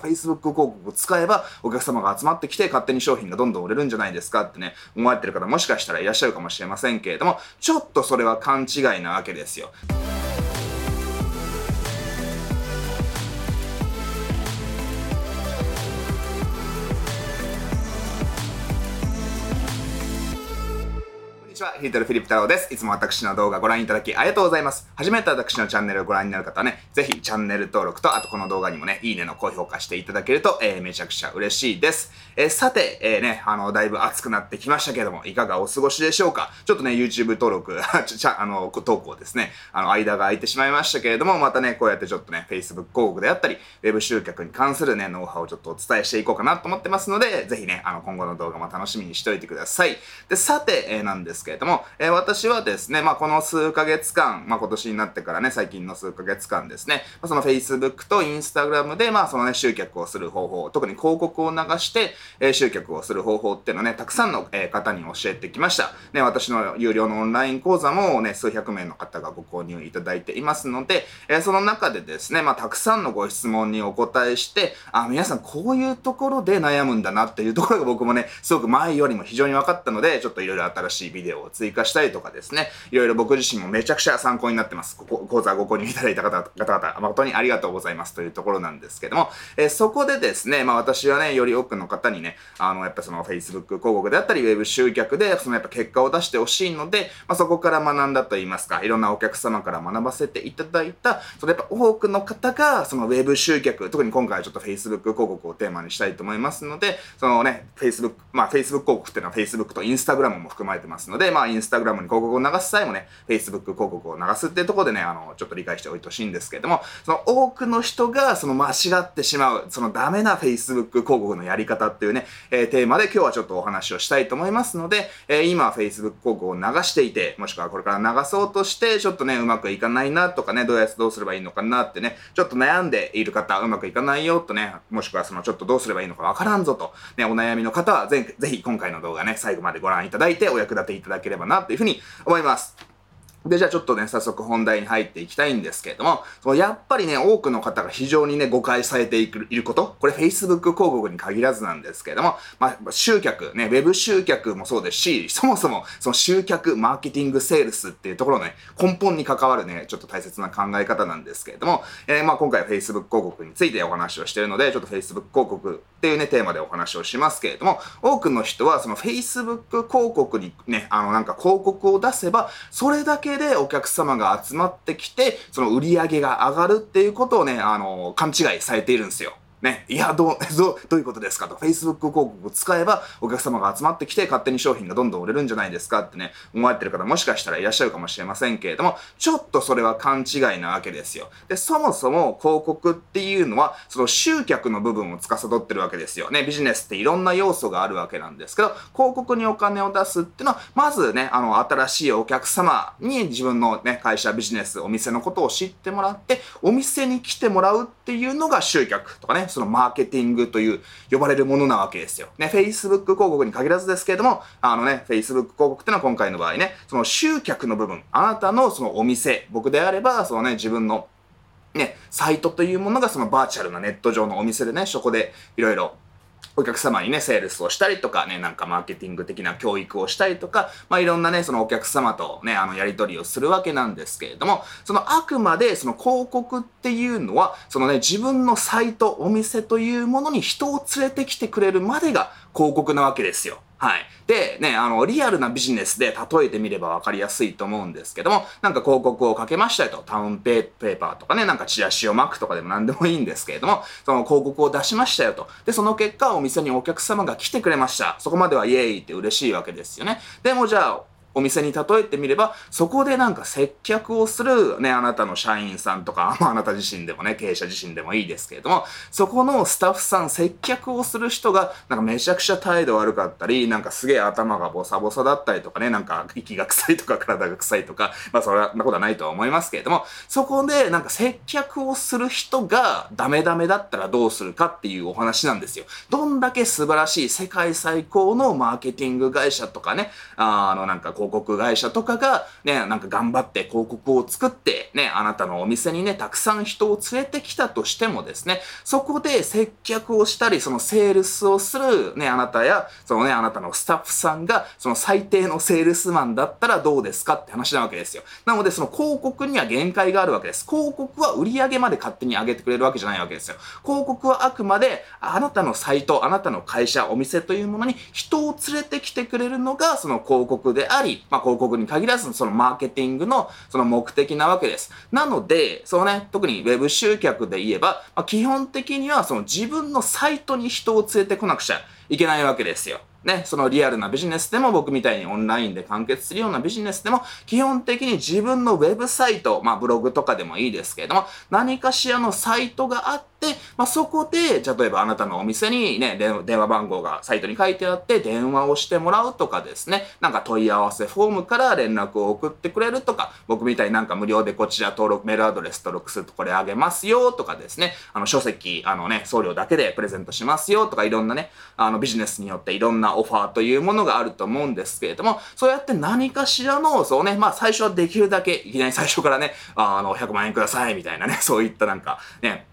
Facebook 広告を使えばお客様が集まってきて勝手に商品がどんどん売れるんじゃないですかってね、思われてる方もしかしたらいらっしゃるかもしれませんけれども、ちょっとそれは勘違いなわけですよ。こんにちはちは、ヒートルフィリップ太郎です。いつも私の動画ご覧いただきありがとうございます。初めて私のチャンネルをご覧になる方はね、ぜひチャンネル登録と、あとこの動画にもね、いいねの高評価していただけると、えー、めちゃくちゃ嬉しいです。えー、さて、えー、ね、あの、だいぶ暑くなってきましたけども、いかがお過ごしでしょうか？ちょっとね、YouTube 登録、ちゃ、あの、投稿ですね、あの、間が空いてしまいましたけれども、またね、こうやってちょっとね、Facebook 広告であったり、Web 集客に関するね、ノウハウをちょっとお伝えしていこうかなと思ってますので、ぜひね、あの、今後の動画も楽しみにしておいてください。で、さて、えー、なんですけれども、えー、私はですね、まあ、この数ヶ月間、まあ、今年になってからね、最近の数ヶ月間ですね、まあ、その Facebook と Instagram で、まあ、そのね、集客をする方法、特に広告を流して、えー、集客をする方法っていうのをね、たくさんの、えー、方に教えてきました。ね、私の有料のオンライン講座もね、数百名の方がご購入いただいていますので、えー、その中でですね、まあ、たくさんのご質問にお答えして、あ、皆さんこういうところで悩むんだなっていうところが僕もね、すごく前よりも非常に分かったので、ちょっといろいろ新しいビデオを追加したりとかですね、いろいろ僕自身もめちゃくちゃ参考になってます。ここ、講座ご購入いただいた方々、誠にありがとうございますというところなんですけども、えー、そこでですね、まあ私はね、より多くの方にね、あの、やっぱその Facebook 広告であったり、Web 集客で、そのやっぱ結果を出してほしいので、まあそこから学んだと言いますか、いろんなお客様から学ばせていただいた、そのやっぱ多くの方が、その Web 集客、特に今回はちょっと Facebook 広告をテーマにしたいと思いますので、そのね、Facebook、まあ Facebook 広告っていうのは Facebook と Instagram も含まれてますので、まあ Instagram に広告を流す際もね、Facebook 広告を流すっていうところでね、あの、ちょっと理解しておいてほしいんですけれども、その多くの人がその間違ってしまう、そのダメな Facebook 広告のやり方っていうね、えー、テーマで今日はちょっとお話をしたいと思いますので、えー、今 Facebook 広告を流していて、もしくはこれから流そうとして、ちょっとね、うまくいかないなとかね、どうやってどうすればいいのかなってね、ちょっと悩んでいる方、うまくいかないよとね、もしくはそのちょっとどうすればいいのかわからんぞと、ね、お悩みの方はぜぜひ今回の動画ね、最後までご覧いただいてお役立ていただければなというふうに思います。で、じゃあちょっとね、早速本題に入っていきたいんですけれども、そのやっぱりね、多くの方が非常にね、誤解されていること、これ Facebook 広告に限らずなんですけれども、まあ、集客、ね、ウェブ集客もそうですし、そもそもその集客、マーケティング、セールスっていうところのね、根本に関わるね、ちょっと大切な考え方なんですけれども、えー、まあ今回は Facebook 広告についてお話をしているので、ちょっと Facebook 広告っていうね、テーマでお話をしますけれども、多くの人はその Facebook 広告にね、あのなんか広告を出せば、それだけでお客様が集まってきて、その売り上げが上がるっていうことをね、あの、勘違いされているんですよ。ね、いや、どう、どう、どういうことですか？と。Facebook 広告を使えばお客様が集まってきて勝手に商品がどんどん売れるんじゃないですかってね、思われてる方もしかしたらいらっしゃるかもしれませんけれども、ちょっとそれは勘違いなわけですよ。で、そもそも広告っていうのは、その集客の部分を司ってるわけですよね。ビジネスっていろんな要素があるわけなんですけど、広告にお金を出すっていうのは、まずね、あの、新しいお客様に自分のね、会社、ビジネス、お店のことを知ってもらって、お店に来てもらうってていうのが集客とかね、そのマーケティングという呼ばれるものなわけですよ。ね、Facebook 広告に限らずですけれども、あのね、Facebook 広告ってのは今回の場合ね、その集客の部分、あなたのそのお店、僕であれば、そのね、自分のね、サイトというものがそのバーチャルなネット上のお店でね、そこでいろいろお客様にね、セールスをしたりとかね、なんかマーケティング的な教育をしたりとか、まあいろんなね、そのお客様とね、あのやり取りをするわけなんですけれども、そのあくまでその広告っていうのは、そのね、自分のサイト、お店というものに人を連れてきてくれるまでが広告なわけですよ。はい。で、ね、あの、リアルなビジネスで例えてみれば分かりやすいと思うんですけども、なんか広告をかけましたよと、タウンペーパーとかね、なんかチラシを巻くとかでも何でもいいんですけれども、その広告を出しましたよと。で、その結果、お店にお客様が来てくれました。そこまではイエーイって嬉しいわけですよね。でもじゃあ、お店に例えてみれば、そこでなんか接客をするね、あなたの社員さんとか、まああなた自身でもね、経営者自身でもいいですけれども、そこのスタッフさん、接客をする人が、なんかめちゃくちゃ態度悪かったり、なんかすげえ頭がボサボサだったりとかね、なんか息が臭いとか体が臭いとか、まあそんなことはないとは思いますけれども、そこでなんか接客をする人がダメダメだったらどうするかっていうお話なんですよ。どんだけ素晴らしい世界最高のマーケティング会社とかね、あのなんか広告会社とかが、ね、なんか頑張って広告を作って、ね、あなたのお店にね、たくさん人を連れてきたとしてもですね、そこで接客をしたり、そのセールスをする、ね、あなたや、そのね、あなたのスタッフさんが、その最低のセールスマンだったらどうですかって話なわけですよ。なので、その広告には限界があるわけです。広告は売り上げまで勝手に上げてくれるわけじゃないわけですよ。広告はあくまで、あなたのサイト、あなたの会社、お店というものに人を連れてきてくれるのが、その広告であり、まあ、広告に限らず、そのマーケティングの、その目的なわけです。なので、そのね、特に Web 集客で言えば、まあ、基本的にはその自分のサイトに人を連れてこなくちゃいけないわけですよ。ね、そのリアルなビジネスでも僕みたいにオンラインで完結するようなビジネスでも基本的に自分のウェブサイト、まあブログとかでもいいですけれども何かしらのサイトがあって、まあそこで例えばあなたのお店にね電話番号がサイトに書いてあって電話をしてもらうとかですね。なんか問い合わせフォームから連絡を送ってくれるとか僕みたいになんか無料でこちら登録メールアドレス登録するとこれあげますよとかですね。あの書籍あのね送料だけでプレゼントしますよとかいろんなねあのビジネスによっていろんなオファーというものがあると思うんですけれども、そうやって何かしらの、そうね、まあ最初はできるだけ、いきなり最初からね、あの、100万円くださいみたいなね、そういったなんか、ね、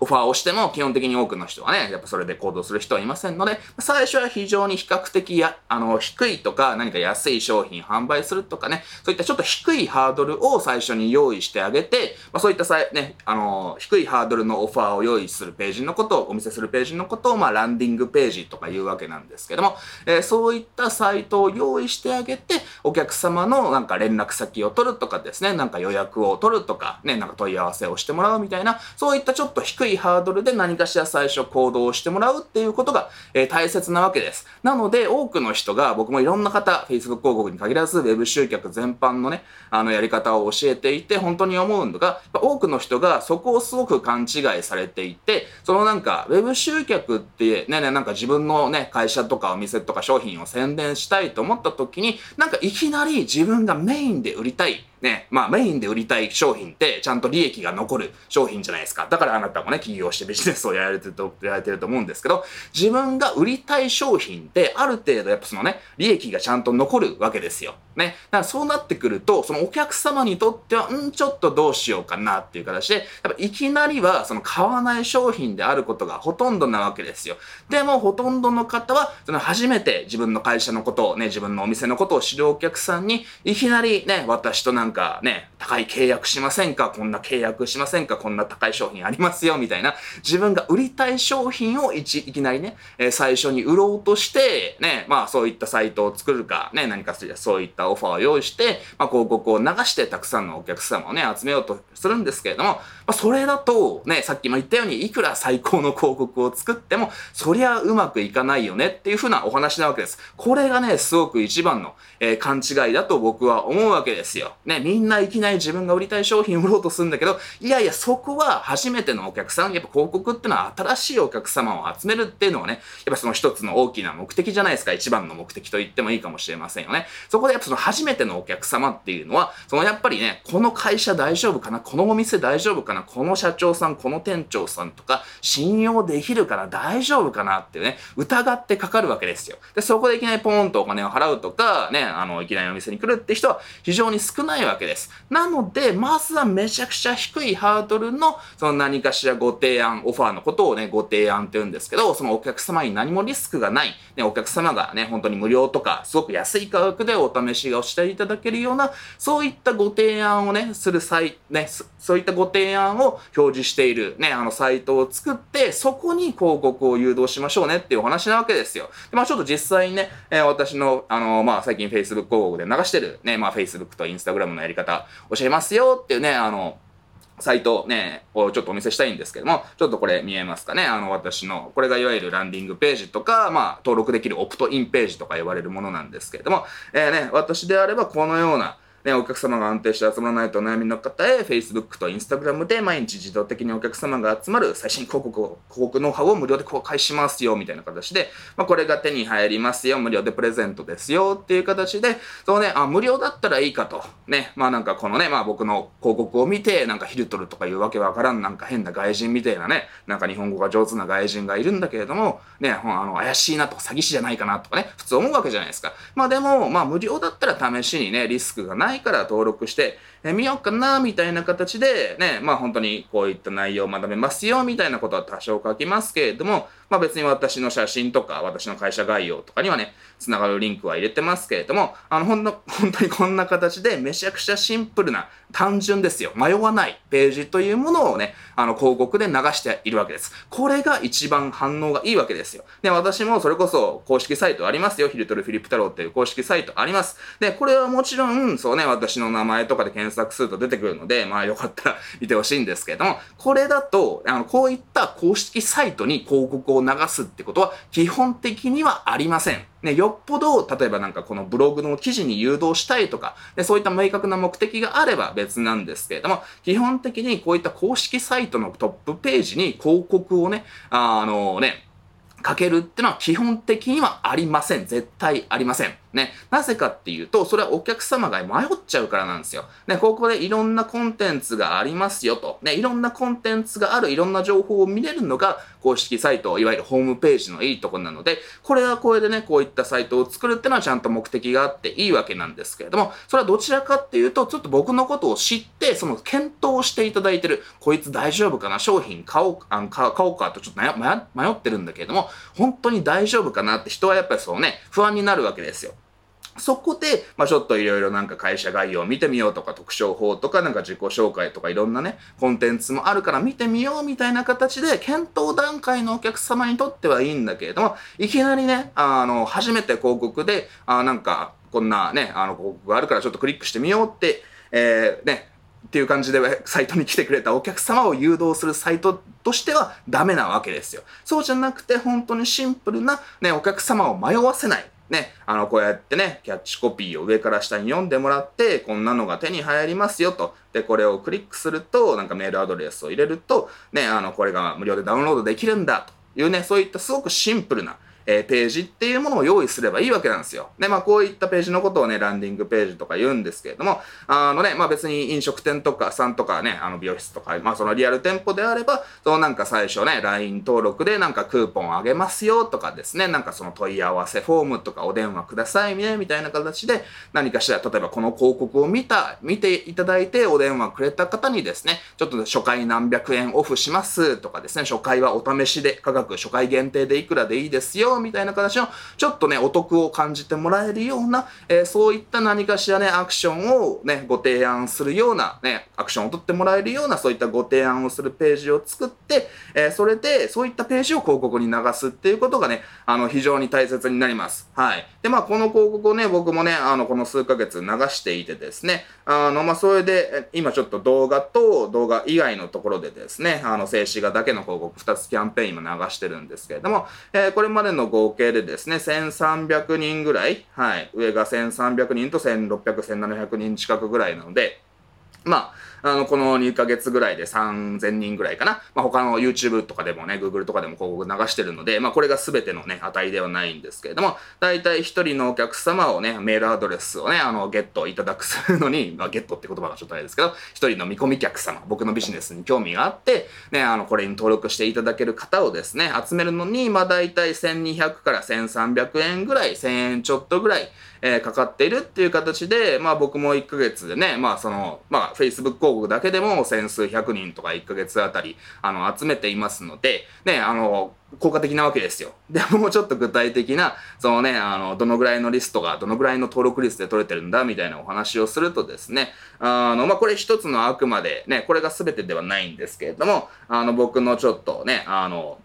オファーをしても基本的に多くの人はね、やっぱそれで行動する人はいませんので、最初は非常に比較的や、あの、低いとか何か安い商品販売するとかね、そういったちょっと低いハードルを最初に用意してあげて、まあ、そういったさね、あの、低いハードルのオファーを用意するページのことを、お見せするページのことを、まあ、ランディングページとか言うわけなんですけども、えー、そういったサイトを用意してあげて、お客様のなんか連絡先を取るとかですね、なんか予約を取るとか、ね、なんか問い合わせをしてもらうみたいな、そういったちょっと低いハードルで何かしら最初行動をしてもらうっていうことが、え、大切なわけです。なので、多くの人が、僕もいろんな方、Facebook 広告に限らず、Web 集客全般のね、あのやり方を教えていて、本当に思うのが、多くの人がそこをすごく勘違いされていて、そのなんか、Web 集客ってね、ね、なんか自分のね、会社とかお店とか商品を宣伝したいと思った時に、なんかいきなり自分がメインで売りたい。ね、まあメインで売りたい商品ってちゃんと利益が残る商品じゃないですか。だからあなたもね、起業してビジネスをやられてると、やられてると思うんですけど、自分が売りたい商品ってある程度やっぱそのね、利益がちゃんと残るわけですよ。ね。だからそうなってくると、そのお客様にとっては、んちょっとどうしようかなっていう形で、やっぱいきなりはその買わない商品であることがほとんどなわけですよ。でもほとんどの方は、その初めて自分の会社のことをね、自分のお店のことを知るお客さんに、いきなりね、私となんかね、高い契約しませんか？こんな契約しませんか？こんな高い商品ありますよみたいな、自分が売りたい商品をいちいきなりね、えー、最初に売ろうとして、ね、まあそういったサイトを作るか、ね、何かそういったオファーを用意して、まあ広告を流してたくさんのお客様をね、集めようとするんですけれども、まあそれだと、ね、さっきも言ったように、いくら最高の広告を作っても、そりゃうまくいかないよねっていう風なお話なわけです。これがね、すごく一番の、えー、勘違いだと僕は思うわけですよ。ね、ねみんないきなり自分が売りたい商品売ろうとするんだけど、いやいや、そこは初めてのお客さん、やっぱ広告ってのは新しいお客様を集めるっていうのはね、やっぱその一つの大きな目的じゃないですか。一番の目的と言ってもいいかもしれませんよね。そこでやっぱその初めてのお客様っていうのは、そのやっぱりね、この会社大丈夫かな？このお店大丈夫かな？この社長さん、この店長さんとか、信用できるかな大丈夫かなってね、疑ってかかるわけですよ。で、そこでいきなりポーンとお金を払うとか、ね、あの、いきなりお店に来るって人は非常に少ないわけです。なので、まずはめちゃくちゃ低いハードルの、その何かしらご提案、オファーのことをね、ご提案って言うんですけど、そのお客様に何もリスクがない、ね、お客様がね、本当に無料とか、すごく安い価格でお試しがしていただけるような、そういったご提案をね、する際、ね、そういったご提案を表示している、ね、あの、サイトを作って、そこに広告を誘導しましょうねっていうお話なわけですよ。でまあちょっと実際にね、えー、私の、あの、まあ最近 Facebook 広告で流してる、ね、まあ Facebook と Instagram のやり方教えますよっていうね、あの、サイトね、をちょっとお見せしたいんですけども、ちょっとこれ見えますかね。あの、私の、これがいわゆるランディングページとか、まあ、登録できるオプトインページとか言われるものなんですけれども、えー、ね、私であればこのような、ね、お客様が安定して集まらないとお悩みの方へ、Facebook と Instagram で毎日自動的にお客様が集まる最新広告を、広告ノウハウを無料で公開しますよ、みたいな形で、まあ、これが手に入りますよ、無料でプレゼントですよ、っていう形で、そうね、あ、無料だったらいいかと。ね、まあなんかこのね、まあ僕の広告を見て、なんかヒルトルとかいうわけわからん、なんか変な外人みたいなね、なんか日本語が上手な外人がいるんだけれども、ね、あの、怪しいなとか詐欺師じゃないかなとかね、普通思うわけじゃないですか。まあでも、まあ無料だったら試しにね、リスクがないから登録して、え見ようかな、みたいな形で、ね、まあ本当にこういった内容を学べますよ、みたいなことは多少書きますけれども、まあ別に私の写真とか、私の会社概要とかにはね、つながるリンクは入れてますけれども、あの、ほんの、本当にこんな形でめちゃくちゃシンプルな、単純ですよ。迷わないページというものをね、あの、広告で流しているわけです。これが一番反応がいいわけですよ。で、私もそれこそ公式サイトありますよ。ヒルトル・フィリップ太郎っていう公式サイトあります。で、これはもちろん、そうね、私の名前とかで検索すると出てくるので、まあよかったら 見てほしいんですけれども、これだと、あの、こういった公式サイトに広告を流すってことは基本的にはありません。ね、よっぽど、例えばなんかこのブログの記事に誘導したいとか、でそういった明確な目的があれば別なんですけれども、基本的にこういった公式サイトのトップページに広告をね、あのね、かけるってのは基本的にはありません。絶対ありません。ね。なぜかっていうと、それはお客様が迷っちゃうからなんですよ。ね、ここでいろんなコンテンツがありますよと。ね、いろんなコンテンツがある、いろんな情報を見れるのが公式サイト、いわゆるホームページのいいところなので、これはこれでね、こういったサイトを作るっていうのはちゃんと目的があっていいわけなんですけれども、それはどちらかっていうと、ちょっと僕のことを知って、その検討していただいてる、こいつ大丈夫かな、商品買おう、あ買おうかとちょっと迷ってるんだけれども、本当に大丈夫かなって人はやっぱりそうね、不安になるわけですよ。そこで、まあ、ちょっといろいろなんか会社概要を見てみようとか、特徴法とか、なんか自己紹介とかいろんなね、コンテンツもあるから見てみようみたいな形で、検討段階のお客様にとってはいいんだけれども、いきなりね、あの、初めて広告で、あなんか、こんなね、あの、広告があるからちょっとクリックしてみようって、えー、ね、っていう感じでサイトに来てくれたお客様を誘導するサイトとしてはダメなわけですよ。そうじゃなくて本当にシンプルなね、お客様を迷わせない。ね、あの、こうやってね、キャッチコピーを上から下に読んでもらって、こんなのが手に入りますよと。で、これをクリックすると、なんかメールアドレスを入れると、ね、あの、これが無料でダウンロードできるんだというね、そういったすごくシンプルな、えー、ページっていうものを用意すればいいわけなんですよ。で、まあこういったページのことをね、ランディングページとか言うんですけれども、あのね、まあ別に飲食店とかさんとかね、あの美容室とか、まあそのリアル店舗であれば、そのなんか最初ね、LINE 登録でなんかクーポンあげますよとかですね、なんかその問い合わせフォームとかお電話くださいね、みたいな形で何かしら、例えばこの広告を見た、見ていただいてお電話くれた方にですね、ちょっと初回何百円オフしますとかですね、初回はお試しで価格初回限定でいくらでいいですよ、みたいな形のちょっとね、お得を感じてもらえるような、えー、そういった何かしらね、アクションをね、ご提案するような、ね、アクションを取ってもらえるような、そういったご提案をするページを作って、えー、それで、そういったページを広告に流すっていうことがね、あの、非常に大切になります。はい。で、まあ、この広告をね、僕もね、あの、この数ヶ月流していてですね、あの、まあ、それで、今ちょっと動画と動画以外のところでですね、あの、静止画だけの広告2つキャンペーン今流してるんですけれども、えー、これまでの合計でですね、1300人ぐらい、はい、上が1300人と1600、1700人近くぐらいなので、まあ、あの、この2ヶ月ぐらいで3000人ぐらいかな。まあ、他の YouTube とかでもね、Google とかでも広告流してるので、まあ、これが全てのね、値ではないんですけれども、大体1人のお客様をね、メールアドレスをね、あの、ゲットいただくするのに、まあ、ゲットって言葉がちょっとあれですけど、1人の見込み客様、僕のビジネスに興味があって、ね、あの、これに登録していただける方をですね、集めるのに、まあ、大体1200から1300円ぐらい、1000円ちょっとぐらい、えー、かかっているっていう形で、まあ僕も1ヶ月でね、まあその、まあ Facebook 広告だけでも千数百人とか1ヶ月あたり、あの、集めていますので、ね、あの、効果的なわけですよ。で、もうちょっと具体的な、そのね、あの、どのぐらいのリストが、どのぐらいの登録リストで取れてるんだ、みたいなお話をするとですね、あの、まあ、これ一つのあくまで、ね、これが全てではないんですけれども、あの、僕のちょっとね、あの、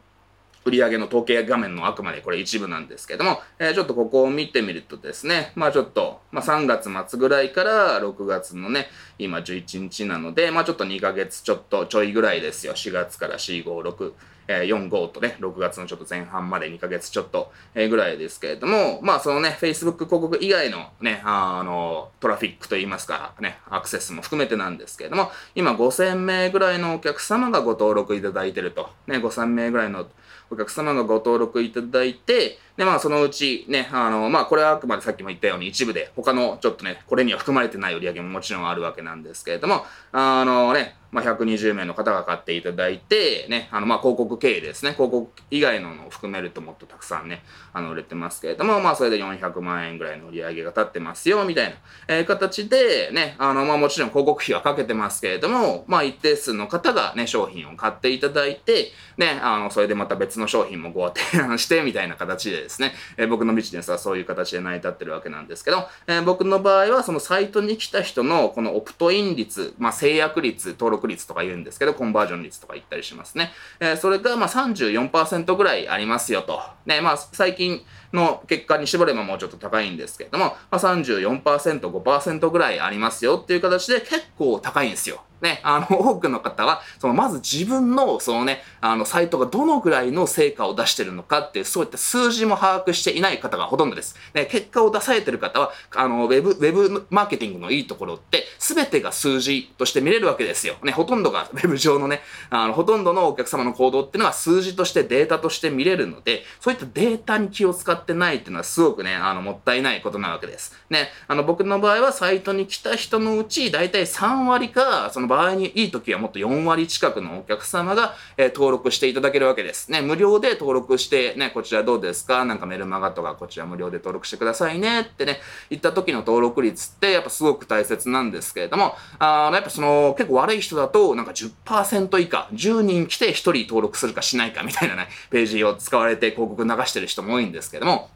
売上の統計画面のあくまでこれ一部なんですけども、えー、ちょっとここを見てみるとですね、まあちょっと、まあ3月末ぐらいから6月のね、今11日なので、まあちょっと2ヶ月ちょっとちょいぐらいですよ。4月から4、5、6、えー、4、5とね、6月のちょっと前半まで2ヶ月ちょっと、えー、ぐらいですけれども、まあそのね、Facebook 広告以外のね、あの、トラフィックといいますか、ね、アクセスも含めてなんですけれども、今5000名ぐらいのお客様がご登録いただいてると。ね、5000名ぐらいのお客様がご登録いただいて、で、まあ、そのうちね、あの、まあ、これはあくまでさっきも言ったように一部で、他のちょっとね、これには含まれてない売り上げももちろんあるわけなんですけれども、あのね、まあ、120名の方が買っていただいて、ね、あの、まあ、広告経営ですね。広告以外ののを含めるともっとたくさんね、あの、売れてますけれども、まあ、それで400万円ぐらいの売り上げが立ってますよ、みたいな、えー、形で、ね、あの、まあ、もちろん広告費はかけてますけれども、まあ、一定数の方がね、商品を買っていただいて、ね、あの、それでまた別の商品もご提案して、みたいな形でですね、えー、僕のビジネスはそういう形で成り立ってるわけなんですけど、えー、僕の場合は、そのサイトに来た人の、このオプトイン率、まあ、制約率、登録率とか言うんですけど、コンバージョン率とか言ったりしますね。えー、それがまあ34%ぐらいありますよと。ね、まあ最近の結果に絞ればもうちょっと高いんですけども、まあ、34%、5%ぐらいありますよっていう形で結構高いんですよ。ね、あの、多くの方は、その、まず自分の、そのね、あの、サイトがどのぐらいの成果を出してるのかっていう、そういった数字も把握していない方がほとんどです。ね、結果を出されてる方は、あの、ウェブ、ウェブマーケティングのいいところって、すべてが数字として見れるわけですよ。ね、ほとんどが、ウェブ上のね、あの、ほとんどのお客様の行動っていうのは数字としてデータとして見れるので、そういったデータに気を使ってないっていうのはすごくね、あの、もったいないことなわけです。ね、あの、僕の場合はサイトに来た人のうち、だいたい3割か、その場合にいい時はもっと4割近くのお客様が、えー、登録していただけるわけです。ね、無料で登録して、ね、こちらどうですか？なんかメルマガとかこちら無料で登録してくださいねってね、言った時の登録率ってやっぱすごく大切なんですけどけれども、あやっぱその結構悪い人だとなんか10%以下、10人来て1人登録するかしないかみたいなね、ページを使われて広告流してる人も多いんですけども、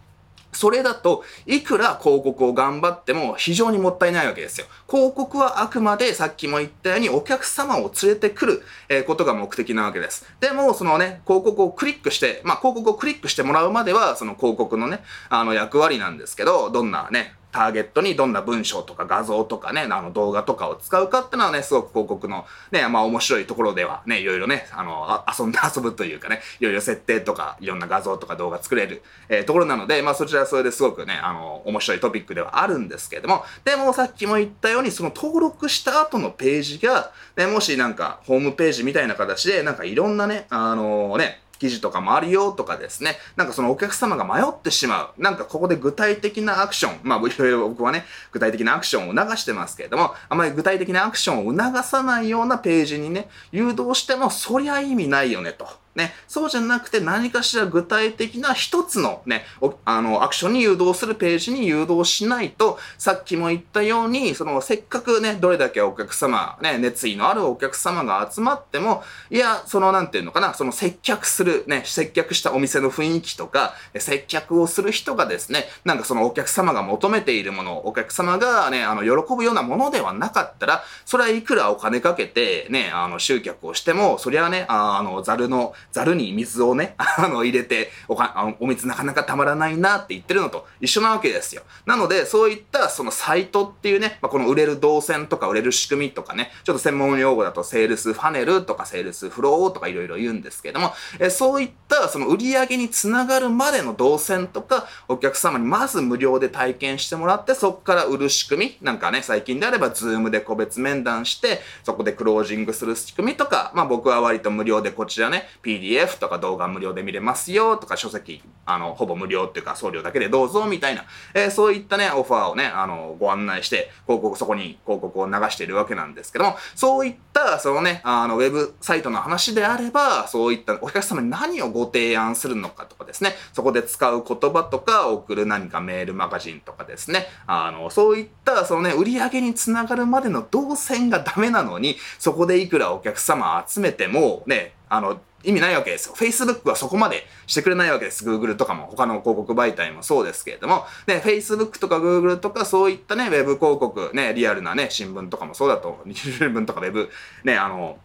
それだと、いくら広告を頑張っても非常にもったいないわけですよ。広告はあくまでさっきも言ったようにお客様を連れてくる、ことが目的なわけです。でも、そのね、広告をクリックして、まあ広告をクリックしてもらうまでは、その広告のね、あの役割なんですけど、どんなね、ターゲットにどんな文章とか画像とかね、あの動画とかを使うかっていうのはね、すごく広告のね、まあ面白いところではね、いろいろね、あの、遊んで 遊ぶというかね、いろいろ設定とか、いろんな画像とか動画作れる、えー、ところなので、まあそちらはそれですごくね、あの、面白いトピックではあるんですけれども、でもさっきも言ったように、その登録した後のページが、ね、もしなんかホームページみたいな形で、なんかいろんなね、あのー、ね、記事とかもあるよとかですね、なんかそのお客様が迷ってしまう。なんかここで具体的なアクション、まあいろいろ僕はね、具体的なアクションを促してますけれども、あまり具体的なアクションを促さないようなページにね、誘導してもそりゃ意味ないよねと。ね、そうじゃなくて何かしら具体的な一つのね、あの、アクションに誘導するページに誘導しないと、さっきも言ったように、その、せっかくね、どれだけお客様、ね、熱意のあるお客様が集まっても、いや、その、なんていうのかな、その接客する、ね、接客したお店の雰囲気とか、接客をする人がですね、なんかそのお客様が求めているもの、お客様がね、あの、喜ぶようなものではなかったら、それはいくらお金かけて、ね、あの、集客をしても、そりゃね、あの、ザルの、ざるに水をね、あの、入れて、おかお水なかなかたまらないなって言ってるのと一緒なわけですよ。なので、そういったそのサイトっていうね、まあ、この売れる動線とか売れる仕組みとかね、ちょっと専門用語だとセールスファネルとかセールスフローとかいろいろ言うんですけども、えそういったその売り上げにつながるまでの動線とか、お客様にまず無料で体験してもらって、そこから売る仕組み、なんかね、最近であればズームで個別面談して、そこでクロージングする仕組みとか、まあ僕は割と無料でこちらね、PDF とか動画無料で見れますよとか書籍、あの、ほぼ無料っていうか送料だけでどうぞみたいな、えー、そういったね、オファーをね、あの、ご案内して、広告、そこに広告を流しているわけなんですけども、そういった、そのね、あの、ウェブサイトの話であれば、そういったお客様に何をご提案するのかとかですね、そこで使う言葉とか、送る何かメールマガジンとかですね、あの、そういった、そのね、売り上げにつながるまでの動線がダメなのに、そこでいくらお客様集めても、ね、あの、意味ないわけですよ。Facebook はそこまでしてくれないわけです。Google とかも他の広告媒体もそうですけれども。で、Facebook とか Google とかそういったね、Web 広告、ね、リアルなね、新聞とかもそうだと、日新聞とか Web、ね、あの、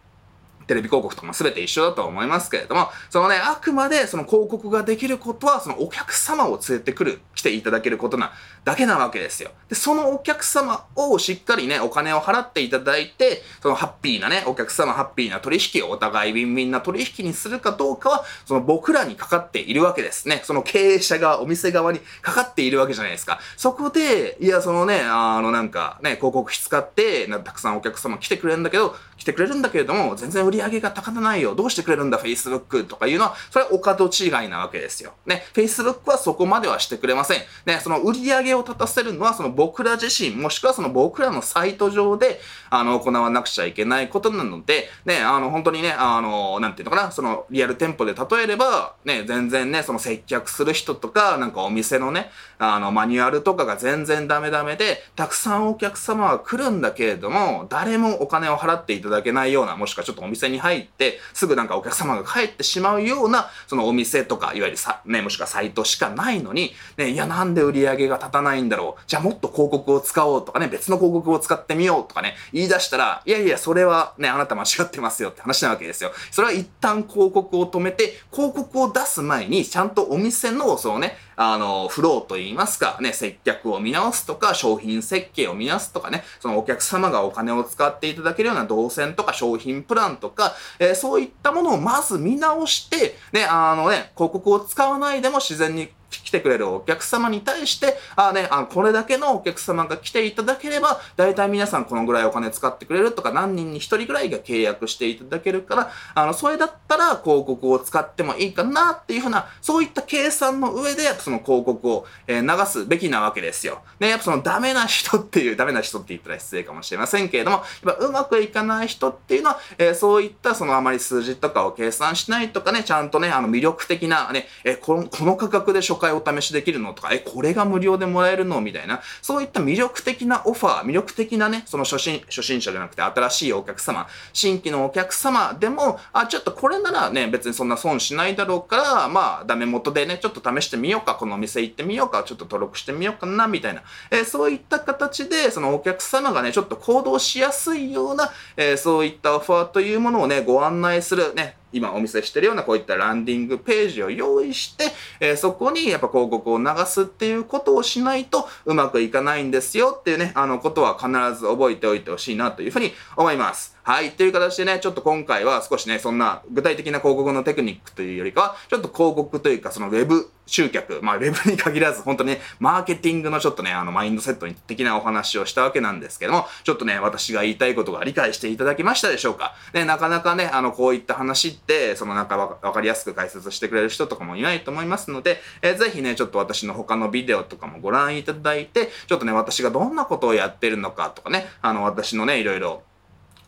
テレビ広告とかも全て一緒だと思いますけれども、そのね、あくまでその広告ができることは、そのお客様を連れてくる来ていただけることなだけなわけですよ。で、そのお客様をしっかりね、お金を払っていただいて、そのハッピーなね、お客様ハッピーな取引をお互いウィンウィンな取引にするかどうかは、その僕らにかかっているわけですね。その経営者がお店側にかかっているわけじゃないですか。そこで、いや、そのね、あのなんかね、広告費使って、たくさんお客様来てくれるんだけど、来てくれるんだけれども、全然売り上げが高たないよ。どうしてくれるんだ、Facebook とかいうのは、それはお門違いなわけですよ。ね、Facebook はそこまではしてくれません。ね、その売り上げげを立たせるのは、その僕ら自身、もしくはその僕らのサイト上で、あの、行わなくちゃいけないことなので、ね、あの、本当にね、あの、なんていうのかな、その、リアル店舗で例えれば、ね、全然ね、その接客する人とか、なんかお店のね、あの、マニュアルとかが全然ダメダメで、たくさんお客様は来るんだけれども、誰もお金を払っていただけないような、もしくはちょっとお店に入って、すぐなんかお客様が帰ってしまうような、そのお店とか、いわゆるさ、ね、もしくはサイトしかないのに、ね、いや、なんで売り上げが立たないんだろう。じゃあもっと広告を使おうとかね、別の広告を使ってみようとかね、言い出したら、いやいや、それはね、あなた間違ってますよって話なわけですよ。それは一旦広告を止めて、広告を出す前に、ちゃんとお店の、そのね、あの、フローといいますか、ね、接客を見直すとか、商品設計を見直すとかね、そのお客様がお金を使っていただけるような動線とか商品プランとか、えー、そういったものをまず見直して、ね、あのね、広告を使わないでも自然に来てくれるお客様に対して、あね、あこれだけのお客様が来ていただければ、大体皆さんこのぐらいお金使ってくれるとか、何人に1人ぐらいが契約していただけるから、あの、それだったら広告を使ってもいいかなっていうふうな、そういった計算の上で、その広告を、え、流すべきなわけですよ。ね、やっぱそのダメな人っていう、ダメな人って言ったら失礼かもしれませんけれども、やっぱうまくいかない人っていうのは、えー、そういったそのあまり数字とかを計算しないとかね、ちゃんとね、あの魅力的なね、えー、この、この価格で初回お試しできるのとか、え、これが無料でもらえるの？みたいな、そういった魅力的なオファー、魅力的なね、その初心、初心者じゃなくて新しいお客様、新規のお客様でも、あ、ちょっとこれならね、別にそんな損しないだろうから、まあ、ダメ元でね、ちょっと試してみようか、この店行ってみようか、ちょっと登録してみようかな、みたいな、えー、そういった形で、そのお客様がね、ちょっと行動しやすいような、えー、そういったオファーというものをね、ご案内するね、今お見せしてるようなこういったランディングページを用意して、えー、そこにやっぱ広告を流すっていうことをしないとうまくいかないんですよっていうね、あのことは必ず覚えておいてほしいなというふうに思います。はい。という形でね、ちょっと今回は少しね、そんな具体的な広告のテクニックというよりかは、ちょっと広告というか、そのウェブ集客、まあウェブに限らず、本当にね、マーケティングのちょっとね、あの、マインドセット的なお話をしたわけなんですけども、ちょっとね、私が言いたいことが理解していただけましたでしょうかね、なかなかね、あの、こういった話って、そのなんかわかりやすく解説してくれる人とかもいないと思いますので、えー、ぜひね、ちょっと私の他のビデオとかもご覧いただいて、ちょっとね、私がどんなことをやってるのかとかね、あの、私のね、いろいろ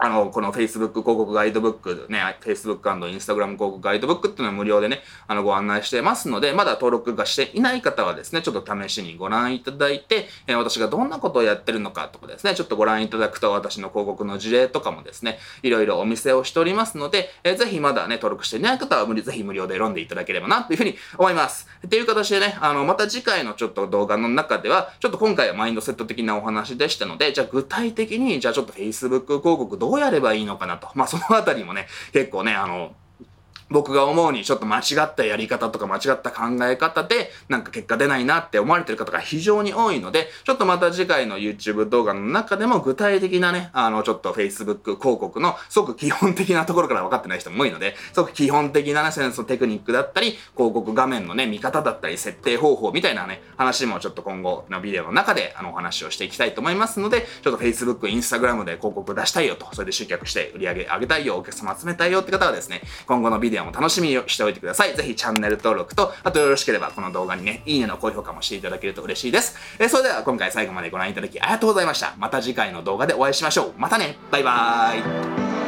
あの、この Facebook 広告ガイドブック、ね、Facebook& Instagram 広告ガイドブックっていうのは無料でね、あの、ご案内してますので、まだ登録がしていない方はですね、ちょっと試しにご覧いただいて、えー、私がどんなことをやってるのかとかですね、ちょっとご覧いただくと私の広告の事例とかもですね、いろいろお店をしておりますので、えー、ぜひまだね、登録していない方は無理、ぜひ無料で選んでいただければな、というふうに思います。っていう形でね、あの、また次回のちょっと動画の中では、ちょっと今回はマインドセット的なお話でしたので、じゃあ具体的に、じゃあちょっと Facebook 広告どうやればいいのかななと。まあそのあたりもね、結構ね、あの、僕が思うにちょっと間違ったやり方とか間違った考え方でなんか結果出ないなって思われてる方が非常に多いので、ちょっとまた次回の YouTube 動画の中でも具体的なね、あのちょっと Facebook 広告のすごく基本的なところから分かってない人も多いので、すごく基本的なね、センスのテクニックだったり、広告画面のね、見方だったり、設定方法みたいなね、話もちょっと今後のビデオの中であのお話をしていきたいと思いますので、ちょっと Facebook、Instagram で広告出したいよと、それで集客して売り上げ上げたいよ、お客様集めたいよって方はですね、今後のビデオも楽しみにしておいてください。ぜひチャンネル登録と、あとよろしければこの動画にね、いいねの高評価もしていただけると嬉しいです。えー、それでは今回最後までご覧いただきありがとうございました。また次回の動画でお会いしましょう。またねバイバーイ